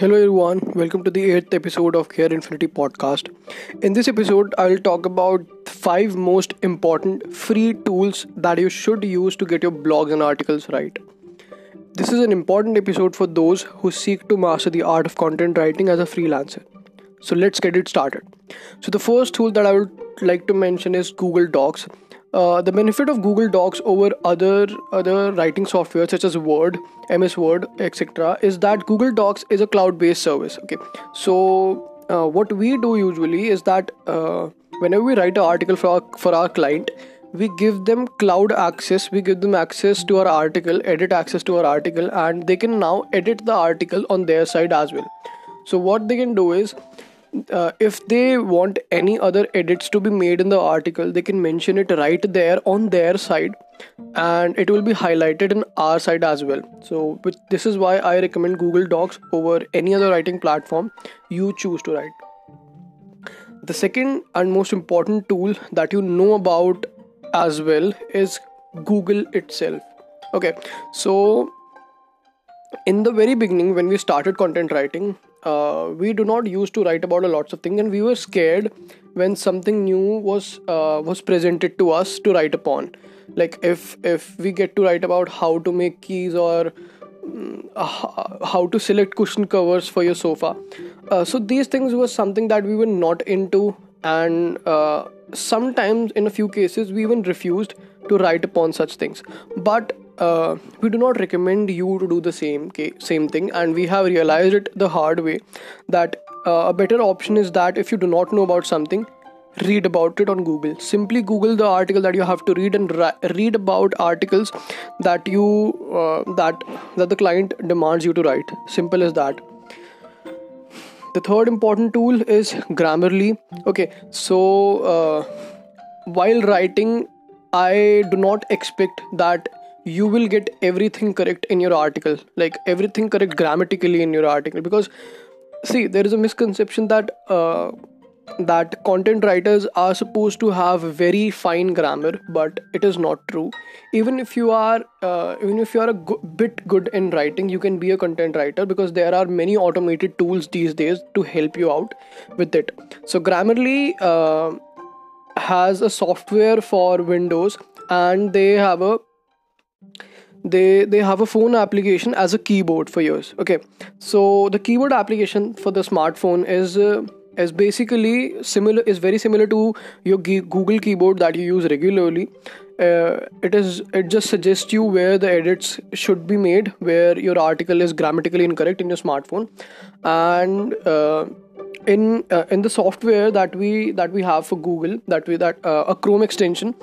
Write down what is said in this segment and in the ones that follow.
Hello everyone, welcome to the 8th episode of Care Infinity podcast. In this episode, I will talk about 5 most important free tools that you should use to get your blogs and articles right. This is an important episode for those who seek to master the art of content writing as a freelancer. So let's get it started. So the first tool that I would like to mention is Google Docs. Uh, the benefit of Google Docs over other other writing software such as Word, MS Word, etc., is that Google Docs is a cloud-based service. Okay, so uh, what we do usually is that uh, whenever we write an article for our, for our client, we give them cloud access. We give them access to our article, edit access to our article, and they can now edit the article on their side as well. So what they can do is uh, if they want any other edits to be made in the article they can mention it right there on their side and it will be highlighted in our side as well. So this is why i recommend google docs over any other writing platform you choose to write. The second and most important tool that you know about as well is google itself. Okay so in the very beginning when we started content writing uh, we do not used to write about a lots of things and we were scared when something new was uh, was presented to us to write upon. Like if if we get to write about how to make keys or uh, how to select cushion covers for your sofa. Uh, so these things were something that we were not into and uh, sometimes in a few cases we even refused to write upon such things. But uh, we do not recommend you to do the same same thing and we have realized it the hard way that uh, a better option is that if you do not know about something read about it on google. Simply google the article that you have to read and read about articles that you uh, that that the client demands you to write. Simple as that. The third important tool is grammarly. Okay so uh, while writing i do not expect that you will get everything correct in your article like everything correct grammatically in your article. Because see there is a misconception that uh, that content writers are supposed to have very fine grammar but it is not true. Even if you are uh, even if you are a go- bit good in writing you can be a content writer because there are many automated tools these days to help you out with it. So grammarly uh, has a software for windows and they have a they they have a phone application as a keyboard for yours okay. So the keyboard application for the smartphone is uh, is basically similar is very similar to your google keyboard that you use regularly. Uh, it is it just suggests you where the edits should be made where your article is grammatically incorrect in your smartphone. And uh, in uh, in the software that we that we have for google that we that uh, a chrome extension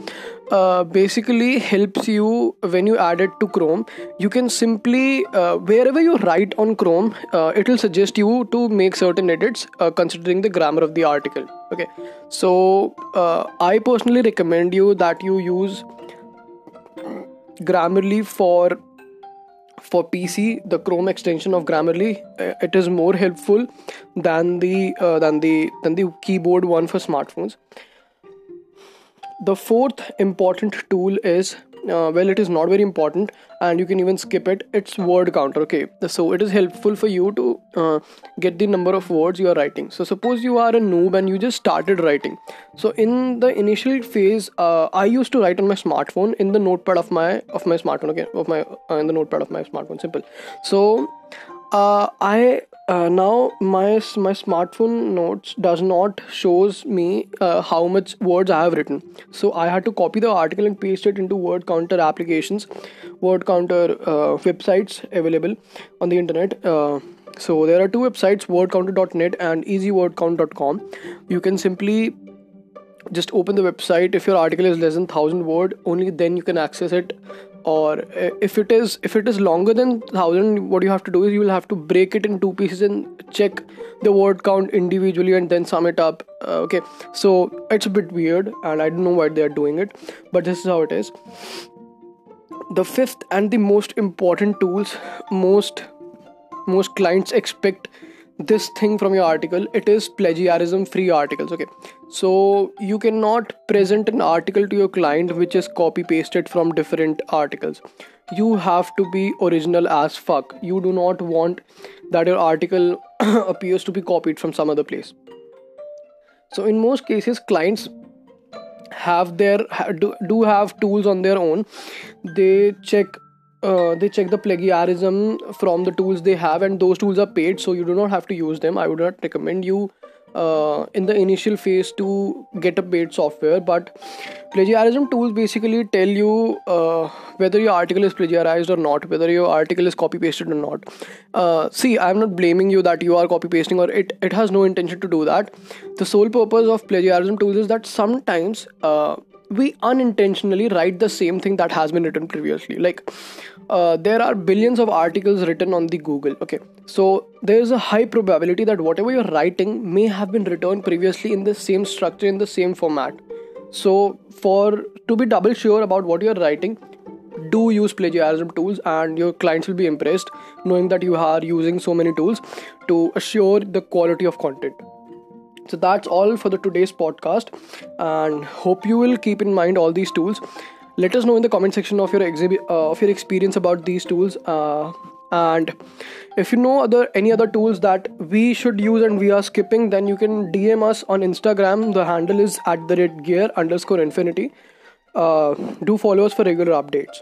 uh, basically helps you when you add it to chrome. You can simply uh, wherever you write on chrome uh, it will suggest you to make certain edits uh, considering the grammar of the article. Okay. So i personally recommend you that you use grammarly for for PC, the Chrome extension of Grammarly, uh, it is more helpful than the uh, than the than the keyboard one for smartphones. The fourth important tool is uh, well it is not very important and you can even skip it. It's word counter okay? So it is helpful for you to uh, get the number of words you are writing. So suppose you are a noob and you just started writing. So in the initial phase uh, i used to write on my smartphone in the notepad of my of my smartphone okay? Of my uh, in the notepad of my smartphone simple. So uh, i uh, now my my smartphone notes does not shows me uh, how much words i have written. So i had to copy the article and paste it into word counter applications word counter uh, websites available on the internet. Uh, so there are two websites wordcounter.net and easywordcount.com you can simply just open the website. If your article is less than 1000 word only then you can access it or uh, if it is if it is longer than 1000 what you have to do is you will have to break it in two pieces and check the word count individually and then sum it up uh, okay? So it's a bit weird and i don't know why they are doing it but this is how it is. The fifth and the most important tools most most clients expect this thing from your article it is plagiarism free articles okay so you cannot present an article to your client which is copy pasted from different articles. You have to be original as fuck. You do not want that your article appears to be copied from some other place. So in most cases clients have their do, do have tools on their own. They check uh, they check the plagiarism from the tools they have and those tools are paid so you do not have to use them. I would not recommend you uh, in the initial phase to get a paid software but plagiarism tools basically tell you uh, whether your article is plagiarized or not whether your article is copy pasted or not. Uh, see i'm not blaming you that you are copy pasting or it it has no intention to do that. The sole purpose of plagiarism tools is that sometimes uh, we unintentionally write the same thing that has been written previously. Like uh, there are billions of articles written on the google okay? So there is a high probability that whatever you're writing may have been written previously in the same structure in the same format. So for to be double sure about what you're writing do use plagiarism tools and your clients will be impressed knowing that you are using so many tools to assure the quality of content so that's all for the today's podcast and hope you will keep in mind all these tools. Let us know in the comment section of your uh, of your experience about these tools uh, and if you know other any other tools that we should use and we are skipping then you can dm us on instagram. The handle is at the red gear underscore infinity. Uh, do follow us for regular updates